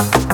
Bye.